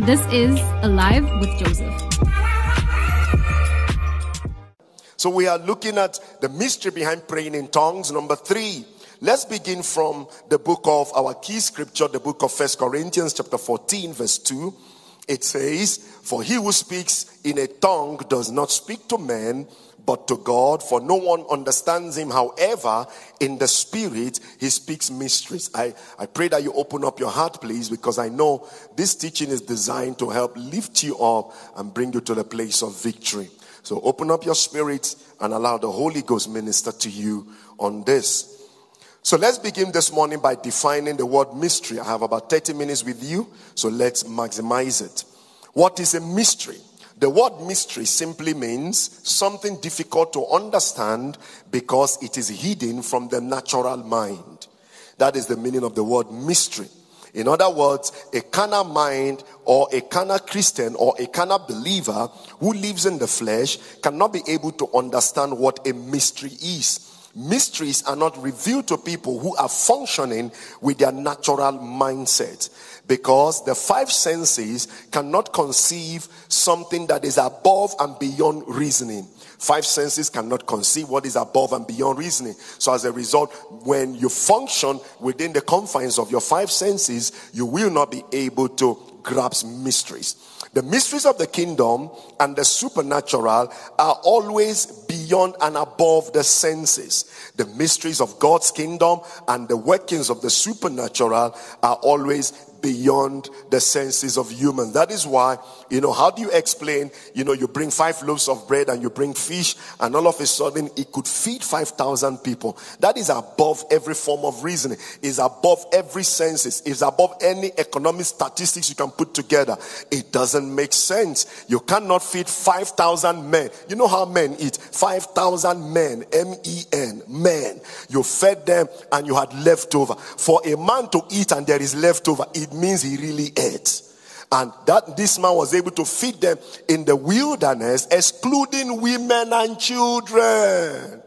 This is Alive with Joseph. So we are looking at the mystery behind praying in tongues. Number three, let's begin from the book of our key scripture, the book of First Corinthians, chapter 14, verse 2. It says, For he who speaks in a tongue does not speak to men, but to God, for no one understands him. However, in the spirit, he speaks mysteries. I, I pray that you open up your heart, please, because I know this teaching is designed to help lift you up and bring you to the place of victory. So open up your spirit and allow the Holy Ghost minister to you on this. So let's begin this morning by defining the word mystery. I have about 30 minutes with you, so let's maximize it. What is a mystery? The word mystery simply means something difficult to understand because it is hidden from the natural mind. That is the meaning of the word mystery. In other words, a carnal mind or a carnal Christian or a carnal believer who lives in the flesh cannot be able to understand what a mystery is. Mysteries are not revealed to people who are functioning with their natural mindset because the five senses cannot conceive something that is above and beyond reasoning. Five senses cannot conceive what is above and beyond reasoning. So, as a result, when you function within the confines of your five senses, you will not be able to grasp mysteries. The mysteries of the kingdom and the supernatural are always beyond and above the senses. The mysteries of God's kingdom and the workings of the supernatural are always beyond the senses of humans. That is why, you know, how do you explain, you know, you bring five loaves of bread and you bring fish and all of a sudden it could feed 5,000 people. That is above every form of reasoning, is above every senses, is above any economic statistics you can put together. It doesn't make sense. You cannot feed 5,000 men. You know how men eat? 5,000 men, M-E-N, men. You fed them and you had leftover. For a man to eat and there is leftover, it means he really ate. And that this man was able to feed them in the wilderness, excluding women and children.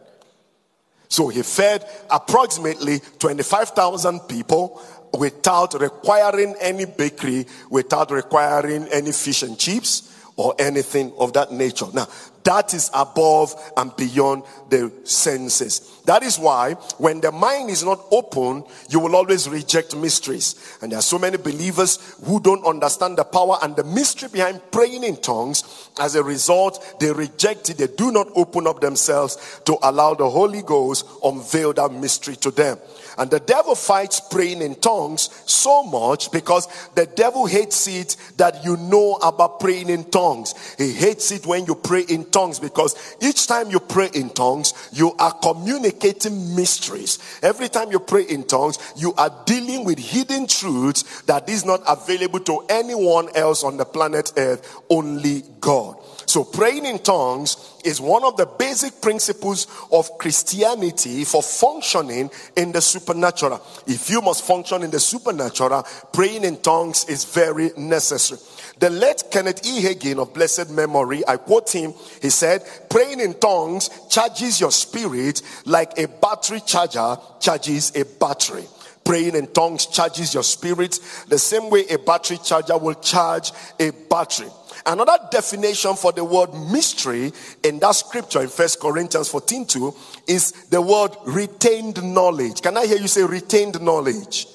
So he fed approximately 25,000 people without requiring any bakery, without requiring any fish and chips or anything of that nature. Now, that is above and beyond the senses. That is why when the mind is not open, you will always reject mysteries. And there are so many believers who don't understand the power and the mystery behind praying in tongues. As a result, they reject it. They do not open up themselves to allow the Holy Ghost unveil that mystery to them. And the devil fights praying in tongues so much because the devil hates it that you know about praying in tongues. He hates it when you pray in tongues because each time you pray in tongues, you are communicating mysteries. Every time you pray in tongues, you are dealing with hidden truths that is not available to anyone else on the planet Earth, only God. So praying in tongues is one of the basic principles of Christianity for functioning in the supernatural. If you must function in the supernatural, praying in tongues is very necessary. The late Kenneth E. Hagin of blessed memory, I quote him, he said, praying in tongues charges your spirit like a battery charger charges a battery praying in tongues charges your spirit the same way a battery charger will charge a battery. Another definition for the word mystery in that scripture in First Corinthians 14 2 is the word retained knowledge. Can I hear you say retained knowledge?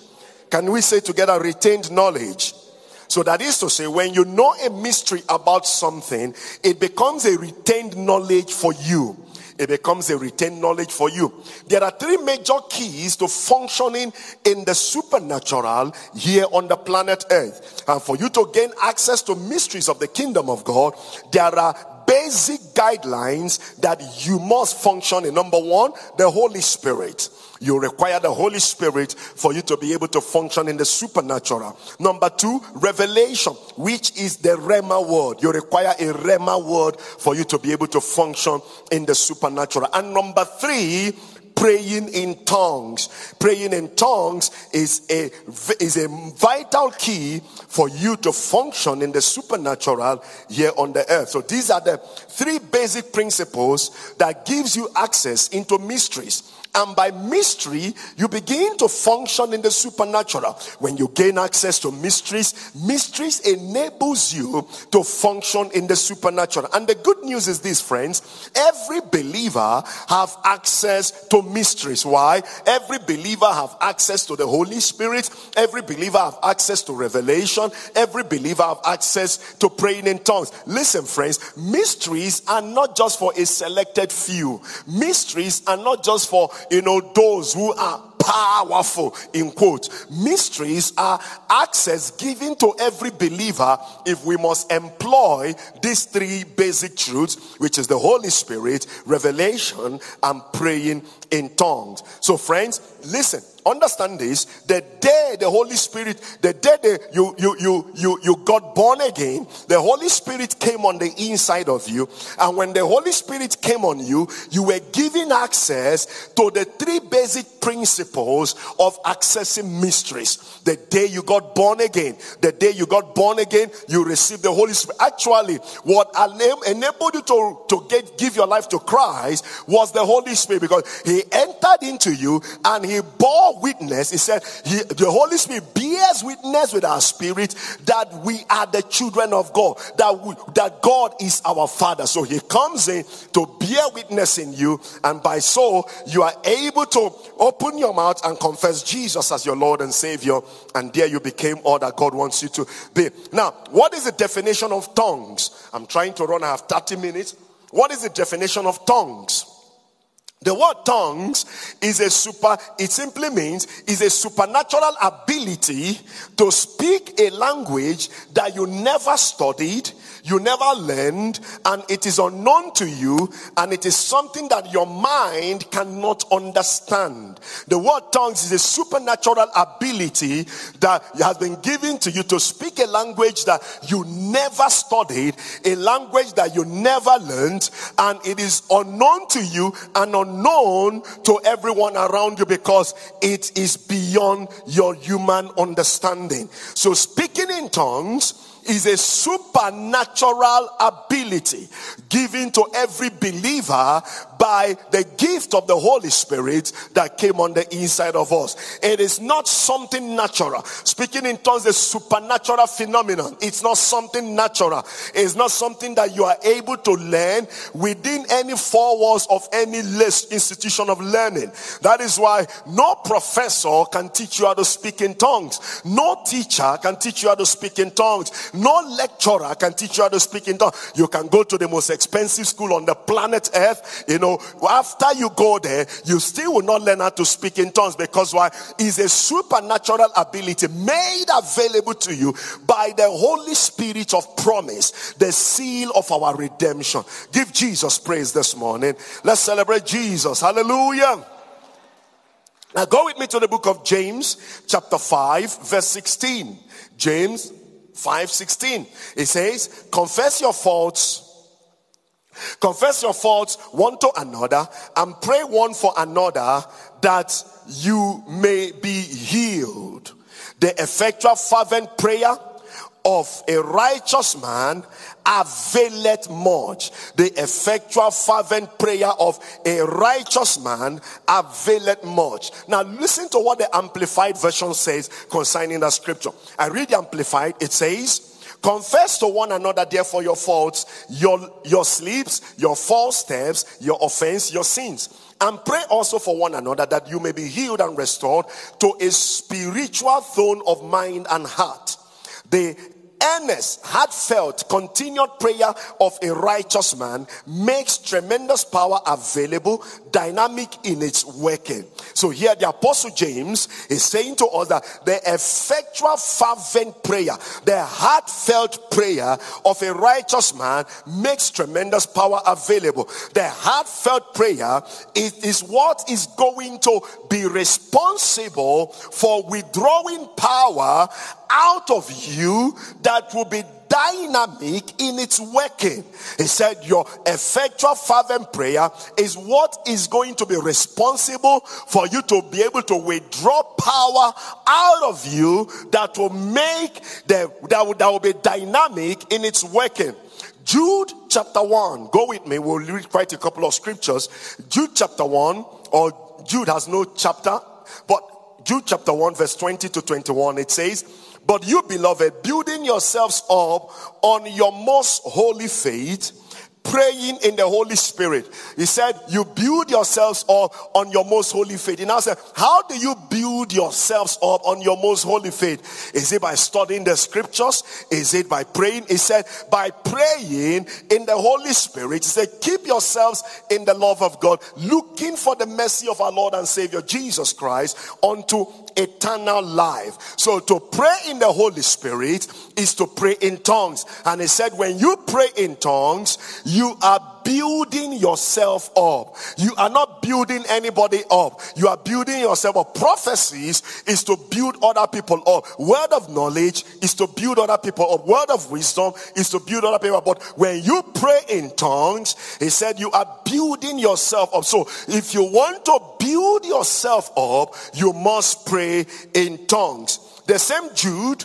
Can we say together retained knowledge? So that is to say, when you know a mystery about something, it becomes a retained knowledge for you it becomes a retained knowledge for you. There are three major keys to functioning in the supernatural here on the planet Earth. And for you to gain access to mysteries of the kingdom of God, there are basic guidelines that you must function in. Number one, the Holy Spirit. You require the Holy Spirit for you to be able to function in the supernatural. Number two, revelation, which is the Rhema word. You require a Rhema word for you to be able to function in the supernatural. And number three, praying in tongues. Praying in tongues is a, is a vital key for you to function in the supernatural here on the earth. So these are the three basic principles that gives you access into mysteries. And by mystery, you begin to function in the supernatural. When you gain access to mysteries, mysteries enables you to function in the supernatural. And the good news is this, friends. Every believer have access to mysteries. Why? Every believer have access to the Holy Spirit. Every believer have access to revelation. Every believer have access to praying in tongues. Listen, friends, mysteries are not just for a selected few. Mysteries are not just for you know, those who are powerful in quote mysteries are access given to every believer if we must employ these three basic truths which is the holy spirit revelation and praying in tongues. So friends listen understand this. The day the holy spirit the day the, you, you you you you got born again the holy spirit came on the inside of you. And when the holy spirit came on you you were given access to the three basic principles of accessing mysteries the day you got born again the day you got born again you received the holy spirit actually what enabled you to to get give your life to christ was the holy spirit because he entered into you and he bore witness. He said, he, the Holy Spirit bears witness with our spirit that we are the children of God, that, we, that God is our Father. So he comes in to bear witness in you, and by so you are able to open your mouth and confess Jesus as your Lord and Savior, and there you became all that God wants you to be. Now, what is the definition of tongues? I'm trying to run, I have 30 minutes. What is the definition of tongues? The word tongues is a super, it simply means is a supernatural ability to speak a language that you never studied, you never learned, and it is unknown to you, and it is something that your mind cannot understand. The word tongues is a supernatural ability that has been given to you to speak a language that you never studied, a language that you never learned, and it is unknown to you and unknown to everyone around you because it is beyond your human understanding. So speaking in tongues is a supernatural ability given to every believer by the gift of the Holy Spirit that came on the inside of us. It is not something natural. Speaking in tongues is supernatural phenomenon. It's not something natural. It's not something that you are able to learn within any four walls of any institution of learning. That is why no professor can teach you how to speak in tongues. No teacher can teach you how to speak in tongues. No lecturer can teach you how to speak in tongues. You can go to the most expensive school on the planet earth, you know, after you go there, you still will not learn how to speak in tongues because why? Is a supernatural ability made available to you by the Holy Spirit of promise, the seal of our redemption. Give Jesus praise this morning. Let's celebrate Jesus. Hallelujah. Now go with me to the book of James, chapter 5, verse 16. James 5 16. It says, Confess your faults Confess your faults one to another and pray one for another that you may be healed. The effectual fervent prayer of a righteous man availeth much. The effectual fervent prayer of a righteous man availeth much. Now listen to what the amplified version says concerning that scripture. I read the amplified. It says, Confess to one another, therefore, your faults, your, your sleeps, your false steps, your offense, your sins. And pray also for one another that you may be healed and restored to a spiritual throne of mind and heart. The earnest, heartfelt, continued prayer of a righteous man makes tremendous power available, dynamic in its working. So here the apostle James is saying to us that the effectual fervent prayer, the heartfelt prayer of a righteous man makes tremendous power available. The heartfelt prayer is, is what is going to be responsible for withdrawing power out of you that will be dynamic in its working. He said, Your effectual fervent prayer is what is going to be responsible for you to be able to withdraw power out of you that will make the that will, that will be dynamic in its working. Jude chapter 1. Go with me. We'll read quite a couple of scriptures. Jude chapter 1 or Jude has no chapter, but Jude chapter 1, verse 20 to 21, it says, But you, beloved, building yourselves up on your most holy faith, praying in the Holy Spirit. He said, You build yourselves up on your most holy faith. He now said, How do you build yourselves up on your most holy faith? Is it by studying the scriptures? Is it by praying? He said, By praying in the Holy Spirit. He said, Keep yourselves in the love of God, looking for the mercy of our Lord and Savior Jesus Christ unto eternal life. So to pray in the Holy Spirit is to pray in tongues. And he said, when you pray in tongues, you are building yourself up. You are not building anybody up. You are building yourself up. Prophecies is to build other people up. Word of knowledge is to build other people up. Word of wisdom is to build other people up. But when you pray in tongues, he said you are building yourself up. So if you want to build yourself up, you must pray in tongues. The same Jude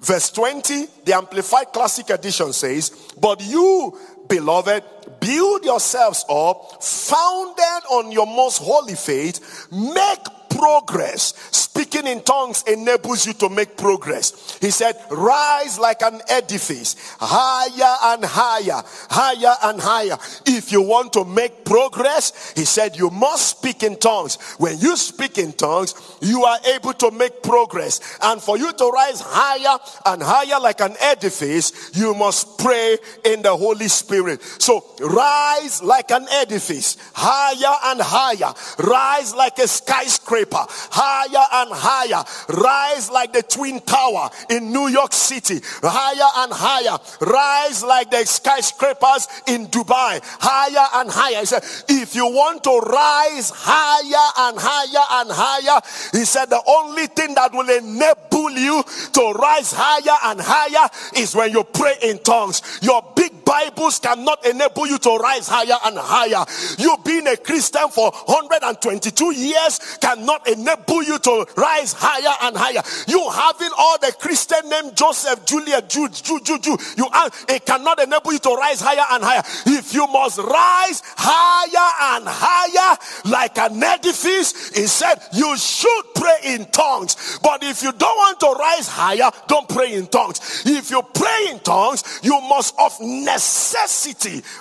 Verse 20, the Amplified Classic Edition says, But you, beloved, build yourselves up, founded on your most holy faith, make progress. Speaking in tongues enables you to make progress. He said, rise like an edifice, higher and higher, higher and higher. If you want to make progress, he said, you must speak in tongues. When you speak in tongues, you are able to make progress. And for you to rise higher and higher like an edifice, you must pray in the Holy Spirit. So rise like an edifice, higher and higher. Rise like a skyscraper higher and higher. Rise like the Twin Tower in New York City, higher and higher. Rise like the skyscrapers in Dubai, higher and higher. He said, if you want to rise higher and higher and higher, he said, the only thing that will enable you to rise higher and higher is when you pray in tongues. Your big Bibles cannot enable you to rise higher and higher. You being a Christian for 122 years cannot enable you to rise higher and higher. You having all the Christian name Joseph, Juliet, Jude, Jude, Jude, Jude, you are, it cannot enable you to rise higher and higher. If you must rise higher and higher like an edifice, he said you should pray in tongues. But if you don't want to rise higher, don't pray in tongues. If you pray in tongues, you must of necessity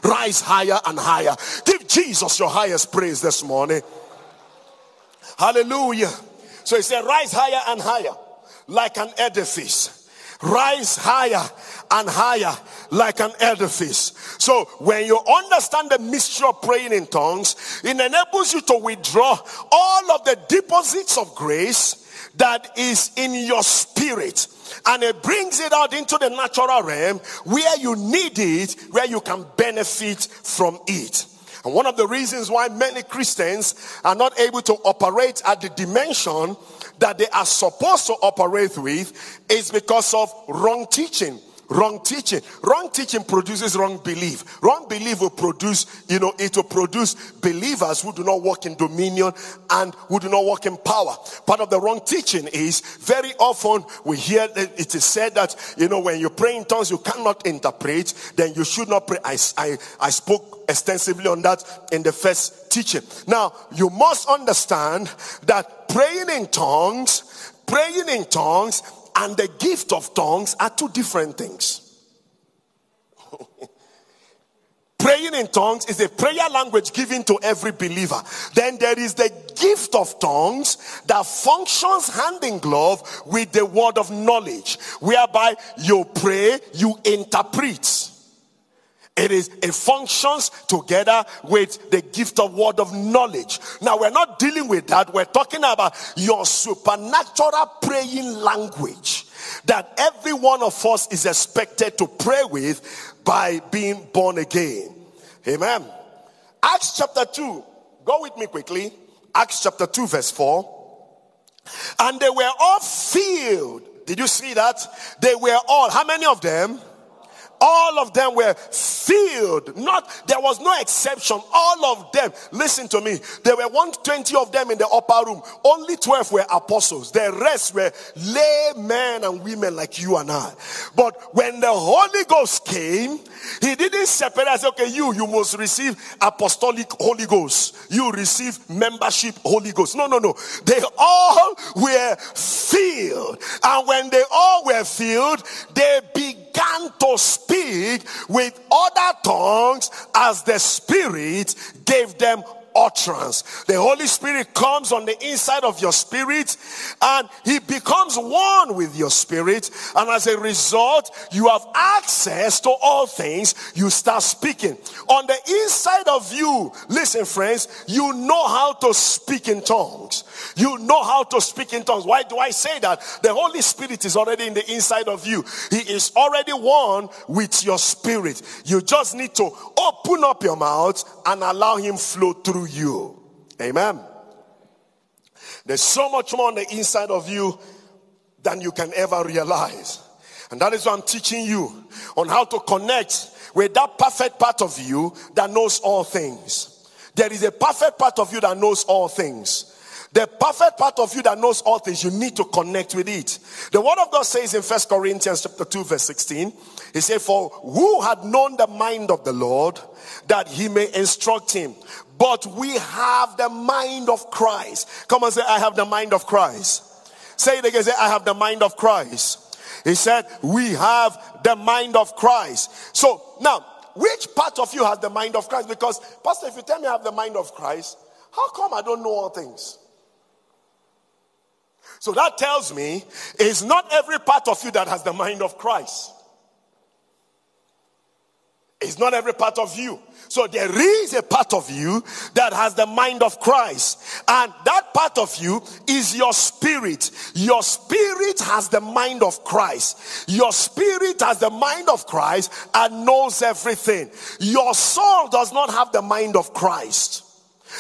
rise higher and higher. Give Jesus your highest praise this morning. Hallelujah. So he said, rise higher and higher like an edifice. Rise higher and higher like an edifice. So when you understand the mystery of praying in tongues, it enables you to withdraw all of the deposits of grace that is in your spirit and it brings it out into the natural realm where you need it, where you can benefit from it. And one of the reasons why many Christians are not able to operate at the dimension that they are supposed to operate with is because of wrong teaching wrong teaching. Wrong teaching produces wrong belief. Wrong belief will produce, you know, it will produce believers who do not walk in dominion and who do not walk in power. Part of the wrong teaching is very often we hear that it is said that, you know, when you pray in tongues, you cannot interpret, then you should not pray. I, I, I spoke extensively on that in the first teaching. Now, you must understand that praying in tongues, praying in tongues and the gift of tongues are two different things. Praying in tongues is a prayer language given to every believer. Then there is the gift of tongues that functions hand in glove with the word of knowledge, whereby you pray, you interpret. It is, it functions together with the gift of word of knowledge. Now we're not dealing with that. We're talking about your supernatural praying language that every one of us is expected to pray with by being born again. Amen. Acts chapter 2. Go with me quickly. Acts chapter 2 verse 4. And they were all filled. Did you see that? They were all, how many of them? All of them were filled. Not, there was no exception. All of them, listen to me, there were 120 of them in the upper room. Only 12 were apostles. The rest were lay men and women like you and I. But when the Holy Ghost came, he didn't separate say, okay, you, you must receive apostolic Holy Ghost. You receive membership Holy Ghost. No, no, no. They all were filled. And when they all were filled, they began to speak with other tongues as the Spirit gave them utterance. The Holy Spirit comes on the inside of your spirit and he becomes one with your spirit. And as a result, you have access to all things. You start speaking. On the inside of you, listen, friends, you know how to speak in tongues. You know how to speak in tongues. Why do I say that? The Holy Spirit is already in the inside of you. He is already one with your spirit. You just need to open up your mouth and allow him flow through you. Amen. There's so much more on the inside of you than you can ever realize. And that is why I'm teaching you on how to connect with that perfect part of you that knows all things. There is a perfect part of you that knows all things. The perfect part of you that knows all things, you need to connect with it. The word of God says in First Corinthians chapter 2, verse 16, he said, For who had known the mind of the Lord that he may instruct him? But we have the mind of Christ. Come and say, I have the mind of Christ. Say it again, say, I have the mind of Christ. He said, We have the mind of Christ. So now, which part of you has the mind of Christ? Because, Pastor, if you tell me I have the mind of Christ, how come I don't know all things? So that tells me it's not every part of you that has the mind of Christ. It's not every part of you. So there is a part of you that has the mind of Christ. And that part of you is your spirit. Your spirit has the mind of Christ. Your spirit has the mind of Christ and knows everything. Your soul does not have the mind of Christ.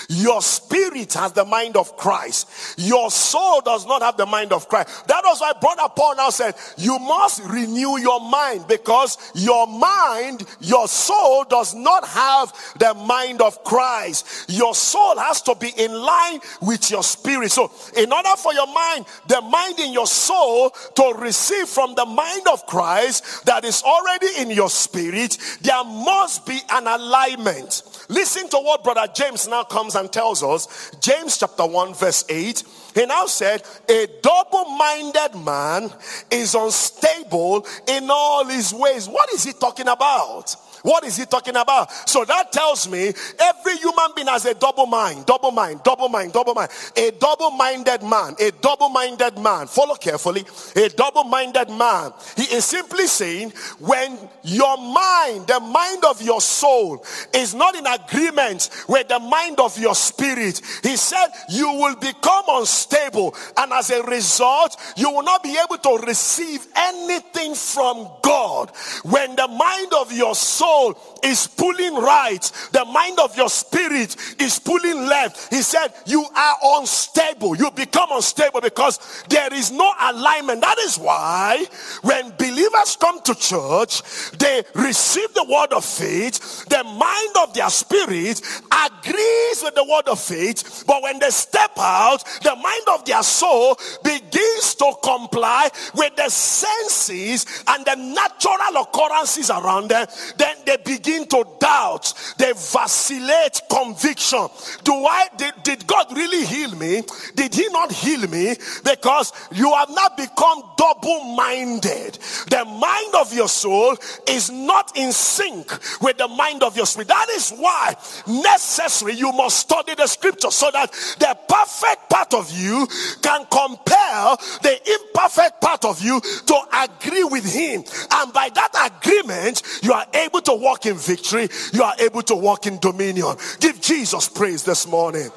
Your spirit has the mind of Christ. Your soul does not have the mind of Christ. That was why Brother Paul now said, You must renew your mind because your mind, your soul does not have the mind of Christ. Your soul has to be in line with your spirit. So, in order for your mind, the mind in your soul to receive from the mind of Christ that is already in your spirit, there must be an alignment. Listen to what Brother James now comes and tells us. James chapter 1, verse 8. He now said, A double minded man is unstable in all his ways. What is he talking about? What is he talking about? So that tells me every human being has a double mind, double mind, double mind, double mind. A double minded man, a double minded man. Follow carefully. A double minded man. He is simply saying when your mind, the mind of your soul, is not in agreement with the mind of your spirit, he said you will become unstable. And as a result, you will not be able to receive anything from God. When the mind of your soul soul is pulling right, the mind of your spirit is pulling left. He said, You are unstable. You become unstable because there is no alignment. That is why when believers come to church, they receive the word of faith, the mind of their spirit agrees with the word of faith, but when they step out, the mind of their soul begins to comply with the senses and the natural occurrences around them. Then they begin to doubt, they vacillate conviction. Do I did, did God really heal me? Did he not heal me? Because you have not become double-minded. The mind of your soul is not in sync with the mind of your spirit. That is why necessary you must study the scripture so that the perfect part of you can compel the imperfect part of you to agree with him. And by that agreement, you are able to walk in victory, you are able to walk in dominion. Give Jesus praise this morning.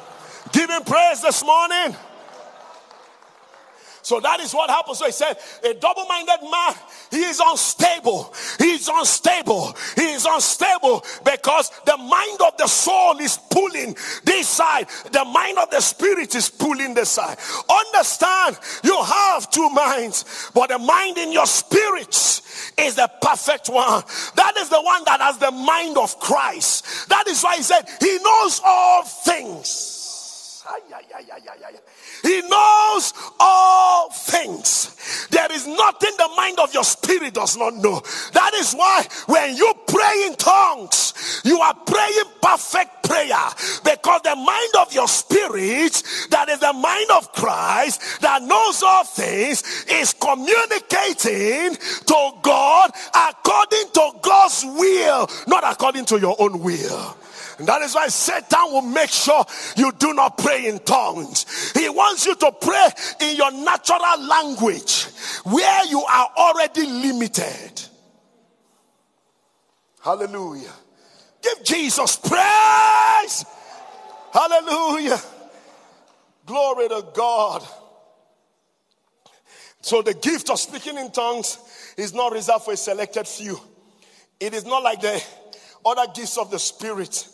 Give him praise this morning. So that is what happens. So he said, a double minded man, he is unstable. He is unstable. He is unstable because the mind of the soul is pulling this side, the mind of the spirit is pulling this side. Understand, you have two minds, but the mind in your spirit is the perfect one. That is the one that has the mind of Christ. That is why he said he knows all things. He knows all things. There is nothing the mind of your spirit does not know. That is why when you pray in tongues, you are praying perfect prayer because the mind of your spirit, that is the mind of Christ, that knows all things, is communicating to God according to God's will, not according to your own will. And that is why Satan will make sure you do not pray in tongues. He wants you to pray in your natural language where you are already limited. Hallelujah. Give Jesus praise. Hallelujah. Glory to God. So the gift of speaking in tongues is not reserved for a selected few. It is not like the other gifts of the Spirit.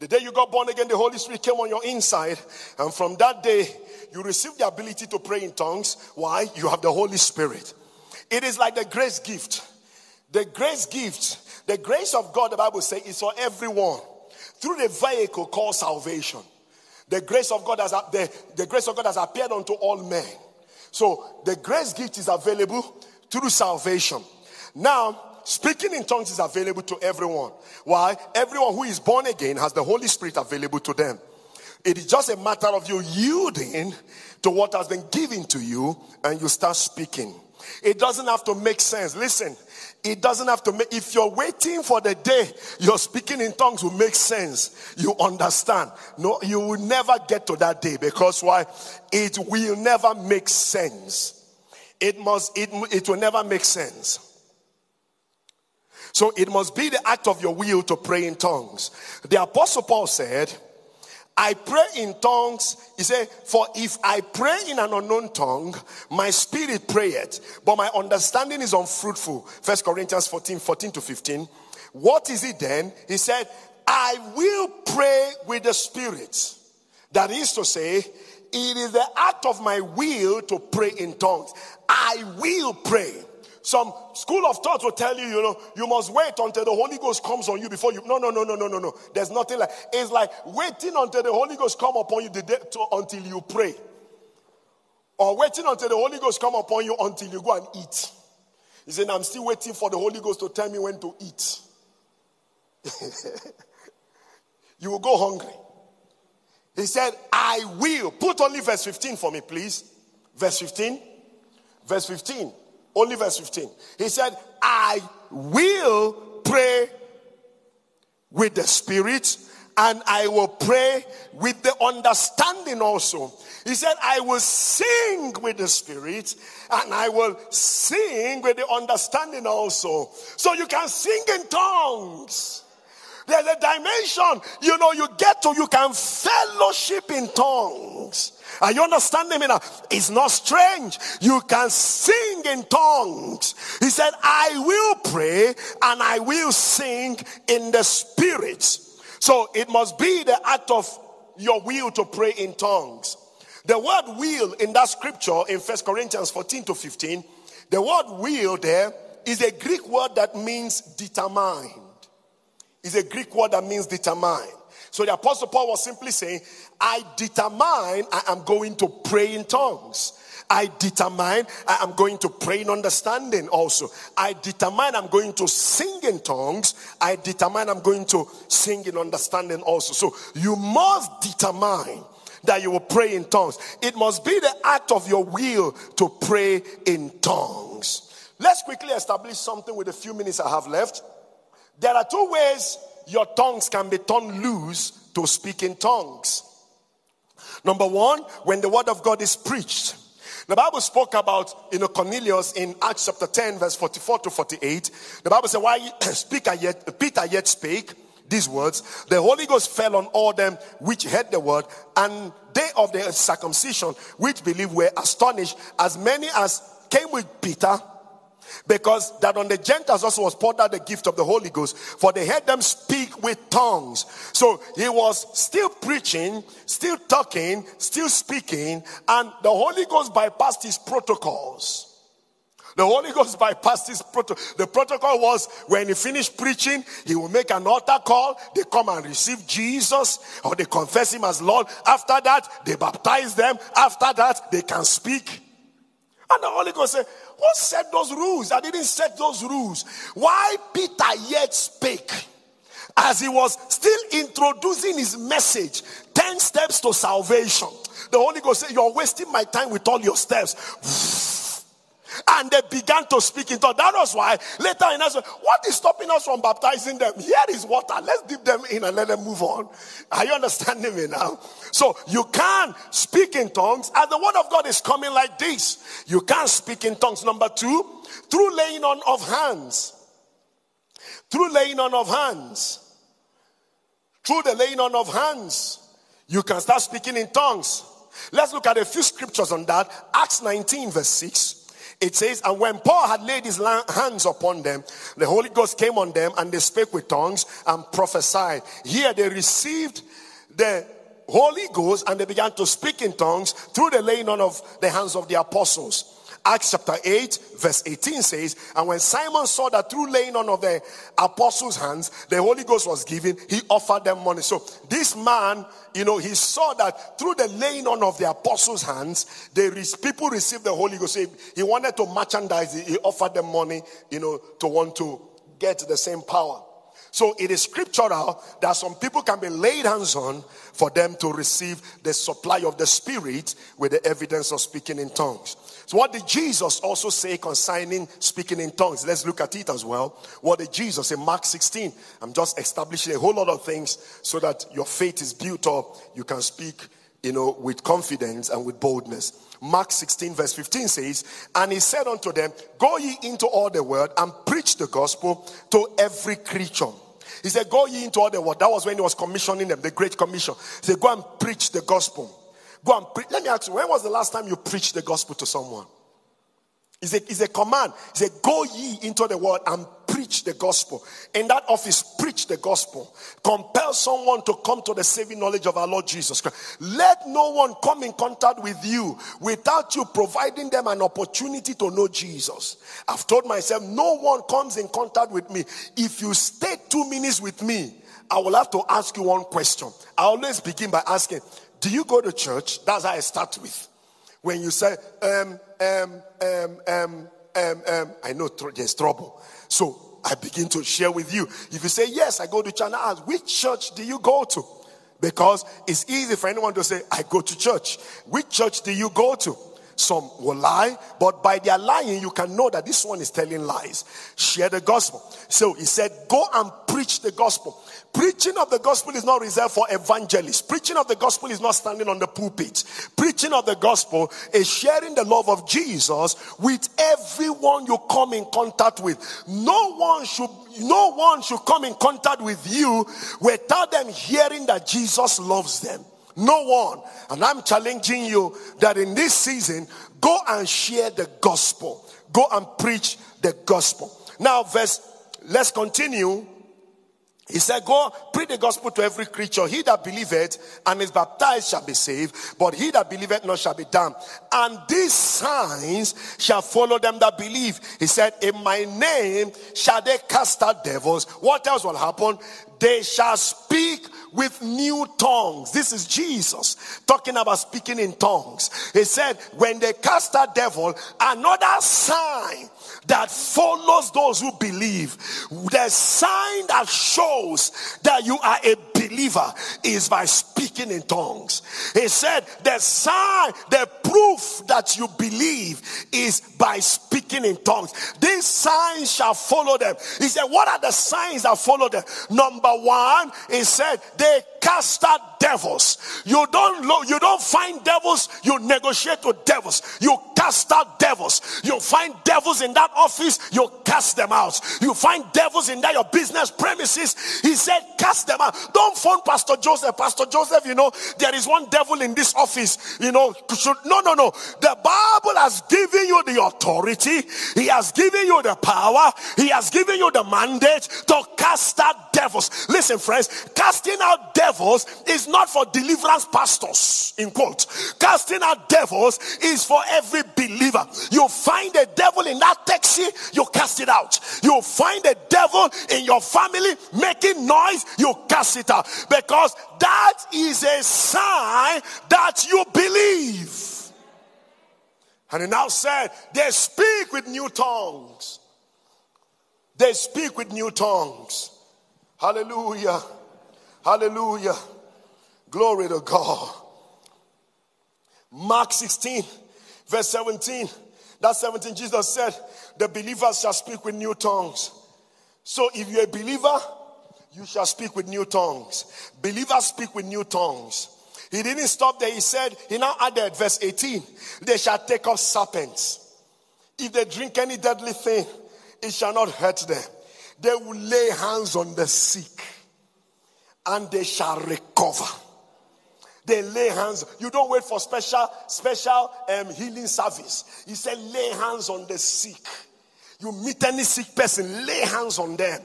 The day you got born again, the Holy Spirit came on your inside. And from that day, you received the ability to pray in tongues. Why? You have the Holy Spirit. It is like the grace gift. The grace gift, the grace of God, the Bible says, is for everyone through the vehicle called salvation. The grace of God has the, the grace of God has appeared unto all men. So the grace gift is available through salvation. Now, Speaking in tongues is available to everyone. Why? Everyone who is born again has the Holy Spirit available to them. It is just a matter of you yielding to what has been given to you and you start speaking. It doesn't have to make sense. Listen, it doesn't have to make, if you're waiting for the day you're speaking in tongues will make sense, you understand. No, you will never get to that day because why? It will never make sense. It must, it, it will never make sense. So it must be the act of your will to pray in tongues. The apostle Paul said, I pray in tongues. He said, For if I pray in an unknown tongue, my spirit prayeth, but my understanding is unfruitful. First Corinthians 14, 14 to 15. What is it then? He said, I will pray with the spirit. That is to say, it is the act of my will to pray in tongues. I will pray. Some school of thought will tell you, you know, you must wait until the Holy Ghost comes on you before you. No, no, no, no, no, no, no. There's nothing like. It's like waiting until the Holy Ghost come upon you the day to, until you pray, or waiting until the Holy Ghost come upon you until you go and eat. He said, "I'm still waiting for the Holy Ghost to tell me when to eat." you will go hungry. He said, "I will." Put only verse 15 for me, please. Verse 15. Verse 15. Only verse 15. He said, I will pray with the Spirit and I will pray with the understanding also. He said, I will sing with the Spirit and I will sing with the understanding also. So you can sing in tongues. There's a dimension, you know, you get to, you can fellowship in tongues. Are you understanding me now? It's not strange. You can sing in tongues. He said, I will pray and I will sing in the spirit. So it must be the act of your will to pray in tongues. The word will in that scripture in First Corinthians 14 to 15, the word will there is a Greek word that means determined. It's a Greek word that means determine. So the apostle Paul was simply saying, I determine I am going to pray in tongues. I determine I am going to pray in understanding also. I determine I'm going to sing in tongues. I determine I'm going to sing in understanding also. So you must determine that you will pray in tongues. It must be the act of your will to pray in tongues. Let's quickly establish something with the few minutes I have left. There are two ways your tongues can be turned loose to speak in tongues. Number one, when the word of God is preached. The Bible spoke about, you know, Cornelius in Acts chapter 10, verse 44 to 48. The Bible said, Why speaker yet, Peter yet spake these words, the Holy Ghost fell on all them which heard the word, and they of the circumcision which believed were astonished, as many as came with Peter because that on the Gentiles also was poured out the gift of the Holy Ghost, for they heard them speak with tongues. So he was still preaching, still talking, still speaking, and the Holy Ghost bypassed his protocols. The Holy Ghost bypassed his protocol. The protocol was when he finished preaching, he will make an altar call. They come and receive Jesus or they confess him as Lord. After that, they baptize them. After that, they can speak. And the Holy Ghost said, Who set those rules? I didn't set those rules. Why Peter yet spake? As he was still introducing his message, 10 steps to salvation. The Holy Ghost said, You're wasting my time with all your steps. And they began to speak in tongues. That was why later in us, what is stopping us from baptizing them? Here is water. Let's dip them in and let them move on. Are you understanding me now? So you can speak in tongues as the word of God is coming like this. You can speak in tongues. Number two, through laying on of hands. Through laying on of hands. Through the laying on of hands, you can start speaking in tongues. Let's look at a few scriptures on that. Acts 19, verse 6. It says, And when Paul had laid his hands upon them, the Holy Ghost came on them, and they spake with tongues and prophesied. Here they received the Holy Ghost and they began to speak in tongues through the laying on of the hands of the apostles. Acts chapter 8, verse 18 says, And when Simon saw that through laying on of the apostles' hands, the Holy Ghost was given, he offered them money. So this man, you know, he saw that through the laying on of the apostles' hands, they people received the Holy Ghost. So he wanted to merchandise he offered them money, you know, to want to get the same power. So it is scriptural that some people can be laid hands on for them to receive the supply of the Spirit with the evidence of speaking in tongues. So, what did Jesus also say concerning speaking in tongues? Let's look at it as well. What did Jesus say? Mark 16? I'm just establishing a whole lot of things so that your faith is built up. You can speak, you know, with confidence and with boldness. Mark 16, verse 15 says, And he said unto them, Go ye into all the world and preach the gospel to every creature. He said, Go ye into all the world. That was when he was commissioning them, the Great Commission. He said, Go and preach the gospel. Go and preach. Let me ask you, when was the last time you preached the gospel to someone? It's a, it's a command. He said, Go ye into the world and preach the gospel. In that office, preach the gospel. Compel someone to come to the saving knowledge of our Lord Jesus Christ. Let no one come in contact with you without you providing them an opportunity to know Jesus. I've told myself, no one comes in contact with me. If you stay two minutes with me, I will have to ask you one question. I always begin by asking, Do you go to church? That's how I start with. When you say, um, um, um, um, um, um, I know there's trouble. So I begin to share with you. If you say, Yes, I go to church, I ask, Which church do you go to? Because it's easy for anyone to say, I go to church. Which church do you go to? Some will lie, but by their lying, you can know that this one is telling lies. Share the gospel. So he said, Go and preach the gospel. Preaching of the gospel is not reserved for evangelists. Preaching of the gospel is not standing on the pulpit. Preaching of the gospel is sharing the love of Jesus with everyone you come in contact with. No one should no one should come in contact with you without them hearing that Jesus loves them. No one. And I'm challenging you that in this season, go and share the gospel. Go and preach the gospel. Now, verse, let's continue. He said, Go preach the gospel to every creature. He that believeth and is baptized shall be saved, but he that believeth not shall be damned. And these signs shall follow them that believe. He said, In my name shall they cast out devils. What else will happen? They shall speak with new tongues. This is Jesus talking about speaking in tongues. He said, when they cast out devil, another sign that follows those who believe, the sign that shows that you are a believer is by speaking in tongues. He said, the sign, the proof that you believe is by speaking in tongues. These signs shall follow them. He said, what are the signs that follow them? Number one, he said, they cast out devils. You don't you don't find devils, you negotiate with devils. You cast out devils. You find devils in that office, you cast them out. You find devils in that your business premises. He said, cast them out. Don't phone Pastor Joseph. Pastor Joseph, you know, there is one devil in this office. You know, should, no, no, no. The Bible has given you the authority. He has given you the power. He has given you the mandate to cast out devils. Listen, friends, casting out devils is not for deliverance pastors, in quote. Casting out devils is for every believer. You find a devil in that taxi, you cast it out. You find a devil in your family making noise, you cast it out. Because that is a sign that you believe. And he now said, they speak with new tongues. They speak with new tongues. Hallelujah. Hallelujah. Glory to God. Mark 16, verse 17. That 17, Jesus said, The believers shall speak with new tongues. So if you're a believer, you shall speak with new tongues. Believers speak with new tongues. He didn't stop there. He said, he now added verse 18, they shall take up serpents. If they drink any deadly thing, it shall not hurt them. They will lay hands on the sick and they shall recover. They lay hands. You don't wait for special, special um, healing service. He said, lay hands on the sick. You meet any sick person, lay hands on them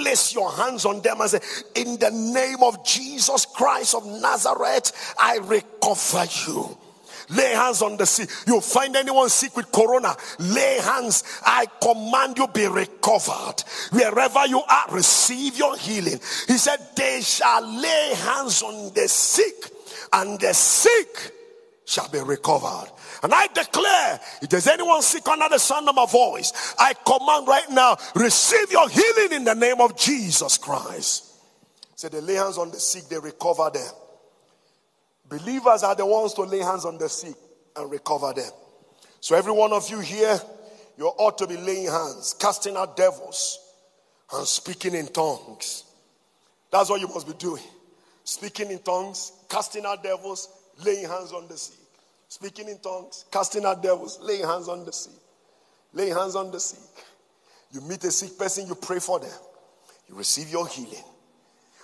place your hands on them and say, In the name of Jesus Christ of Nazareth, I recover you. Lay hands on the sick. You find anyone sick with corona, lay hands. I command you be recovered. Wherever you are, receive your healing. He said, They shall lay hands on the sick, and the sick shall be recovered. And I declare, if there's anyone sick under the sound of my voice, I command right now, receive your healing in the name of Jesus Christ. Say, so they lay hands on the sick, they recover them. Believers are the ones to lay hands on the sick and recover them. So, every one of you here, you ought to be laying hands, casting out devils, and speaking in tongues. That's what you must be doing. Speaking in tongues, casting out devils, laying hands on the sick speaking in tongues, casting out devils, laying hands on the sick. Laying hands on the sick. You meet a sick person, you pray for them. You receive your healing.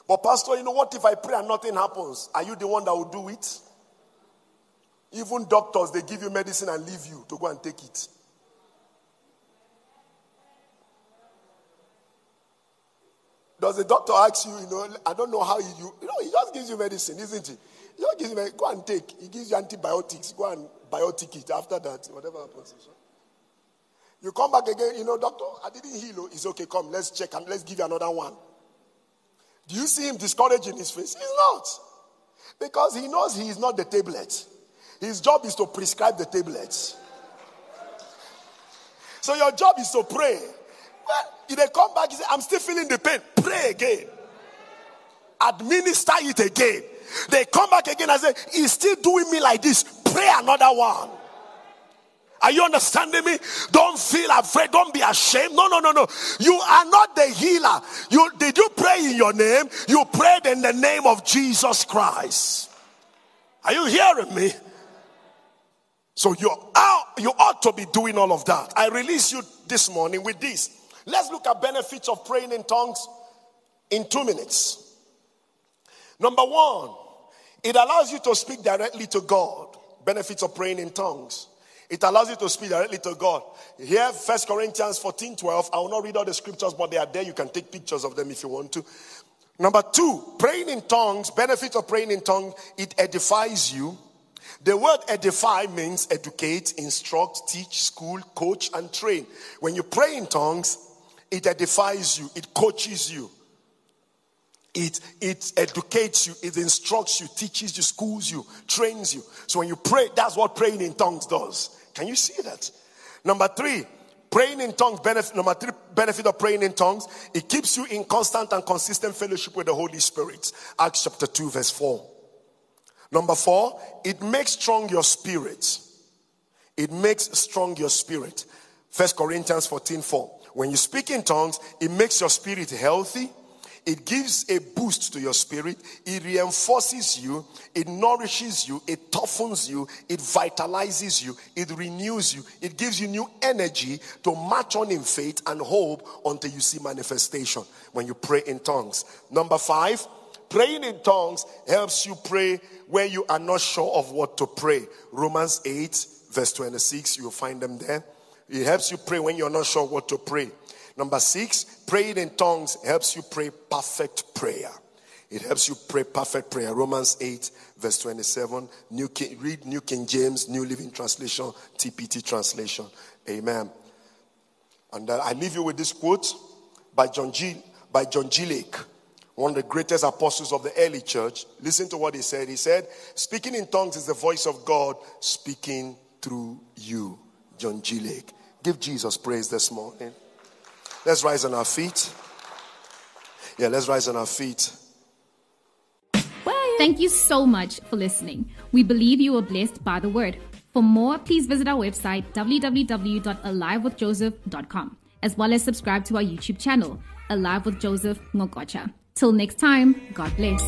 But, Pastor, you know what if I pray and nothing happens? Are you the one that will do it? Even doctors, they give you medicine and leave you to go and take it. Does the doctor ask you, you know, I don't know how you, you know, he just gives you medicine, isn't he? You, go and take. He gives you antibiotics. Go and biotic it after that, whatever happens. You come back again, you know, doctor, I didn't heal. Oh, it's okay, come, let's check and let's give you another one. Do you see him discouraging his face? He's not. Because he knows he is not the tablet. His job is to prescribe the tablets. So your job is to pray. Well, if they come back, you say, I'm still feeling the pain. Pray again. Administer it again. They come back again and say, He's still doing me like this. Pray another one. Are you understanding me? Don't feel afraid. Don't be ashamed. No, no, no, no. You are not the healer. You did you pray in your name? You prayed in the name of Jesus Christ. Are you hearing me? So you are, you ought to be doing all of that. I release you this morning with this. Let's look at benefits of praying in tongues in two minutes. Number one, it allows you to speak directly to God. Benefits of praying in tongues. It allows you to speak directly to God. Here, First Corinthians 14 12. I will not read all the scriptures, but they are there. You can take pictures of them if you want to. Number two, praying in tongues, benefits of praying in tongues, it edifies you. The word edify means educate, instruct, teach, school, coach, and train. When you pray in tongues, it edifies you, it coaches you. It, it educates you, it instructs you, teaches you, schools you, trains you. So when you pray, that's what praying in tongues does. Can you see that? Number three, praying in tongues, benefit, number three, benefit of praying in tongues, it keeps you in constant and consistent fellowship with the Holy Spirit. Acts chapter 2, verse 4. Number four, it makes strong your spirit. It makes strong your spirit. First Corinthians 14, 4. When you speak in tongues, it makes your spirit healthy it gives a boost to your spirit. It reinforces you. It nourishes you. It toughens you. It vitalizes you. It renews you. It gives you new energy to march on in faith and hope until you see manifestation when you pray in tongues. Number five, praying in tongues helps you pray where you are not sure of what to pray. Romans 8, verse 26, you'll find them there. It helps you pray when you're not sure what to pray. Number six, praying in tongues helps you pray perfect prayer. It helps you pray perfect prayer. Romans 8, verse 27. New King, read New King James, New Living Translation, TPT translation. Amen. And uh, I leave you with this quote by John G. By John G. Lake, one of the greatest apostles of the early church. Listen to what he said. He said, "Speaking in tongues is the voice of God speaking through you." John G. Lake. Give Jesus praise this morning. Let's rise on our feet. Yeah, let's rise on our feet. Thank you so much for listening. We believe you were blessed by the word. For more, please visit our website www.alivewithjoseph.com as well as subscribe to our YouTube channel, Alive with Joseph Ngokocha. Till next time, God bless.